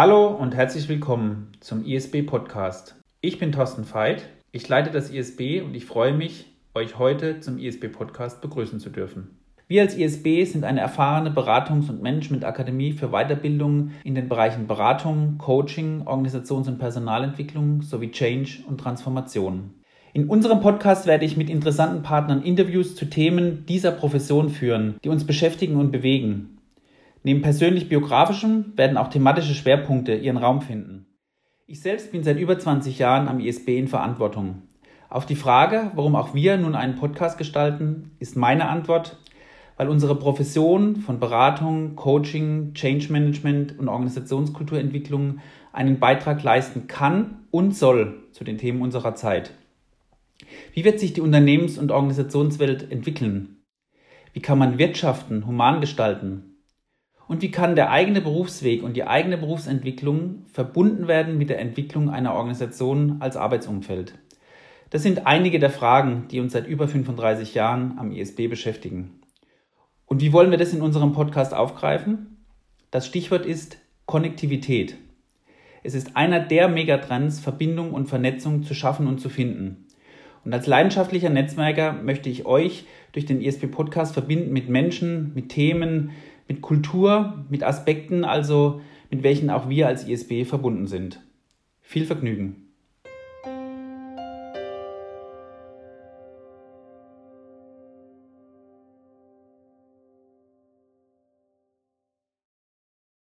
Hallo und herzlich willkommen zum ISB Podcast. Ich bin Thorsten Veit, ich leite das ISB und ich freue mich, euch heute zum ISB Podcast begrüßen zu dürfen. Wir als ISB sind eine erfahrene Beratungs- und Managementakademie für Weiterbildung in den Bereichen Beratung, Coaching, Organisations- und Personalentwicklung sowie Change und Transformation. In unserem Podcast werde ich mit interessanten Partnern Interviews zu Themen dieser Profession führen, die uns beschäftigen und bewegen. Neben persönlich biografischem werden auch thematische Schwerpunkte ihren Raum finden. Ich selbst bin seit über 20 Jahren am ISB in Verantwortung. Auf die Frage, warum auch wir nun einen Podcast gestalten, ist meine Antwort, weil unsere Profession von Beratung, Coaching, Change Management und Organisationskulturentwicklung einen Beitrag leisten kann und soll zu den Themen unserer Zeit. Wie wird sich die Unternehmens- und Organisationswelt entwickeln? Wie kann man Wirtschaften human gestalten? Und wie kann der eigene Berufsweg und die eigene Berufsentwicklung verbunden werden mit der Entwicklung einer Organisation als Arbeitsumfeld? Das sind einige der Fragen, die uns seit über 35 Jahren am ISB beschäftigen. Und wie wollen wir das in unserem Podcast aufgreifen? Das Stichwort ist Konnektivität. Es ist einer der Megatrends, Verbindung und Vernetzung zu schaffen und zu finden. Und als leidenschaftlicher Netzwerker möchte ich euch durch den ISB Podcast verbinden mit Menschen, mit Themen, mit Kultur, mit Aspekten, also mit welchen auch wir als ISB verbunden sind. Viel Vergnügen!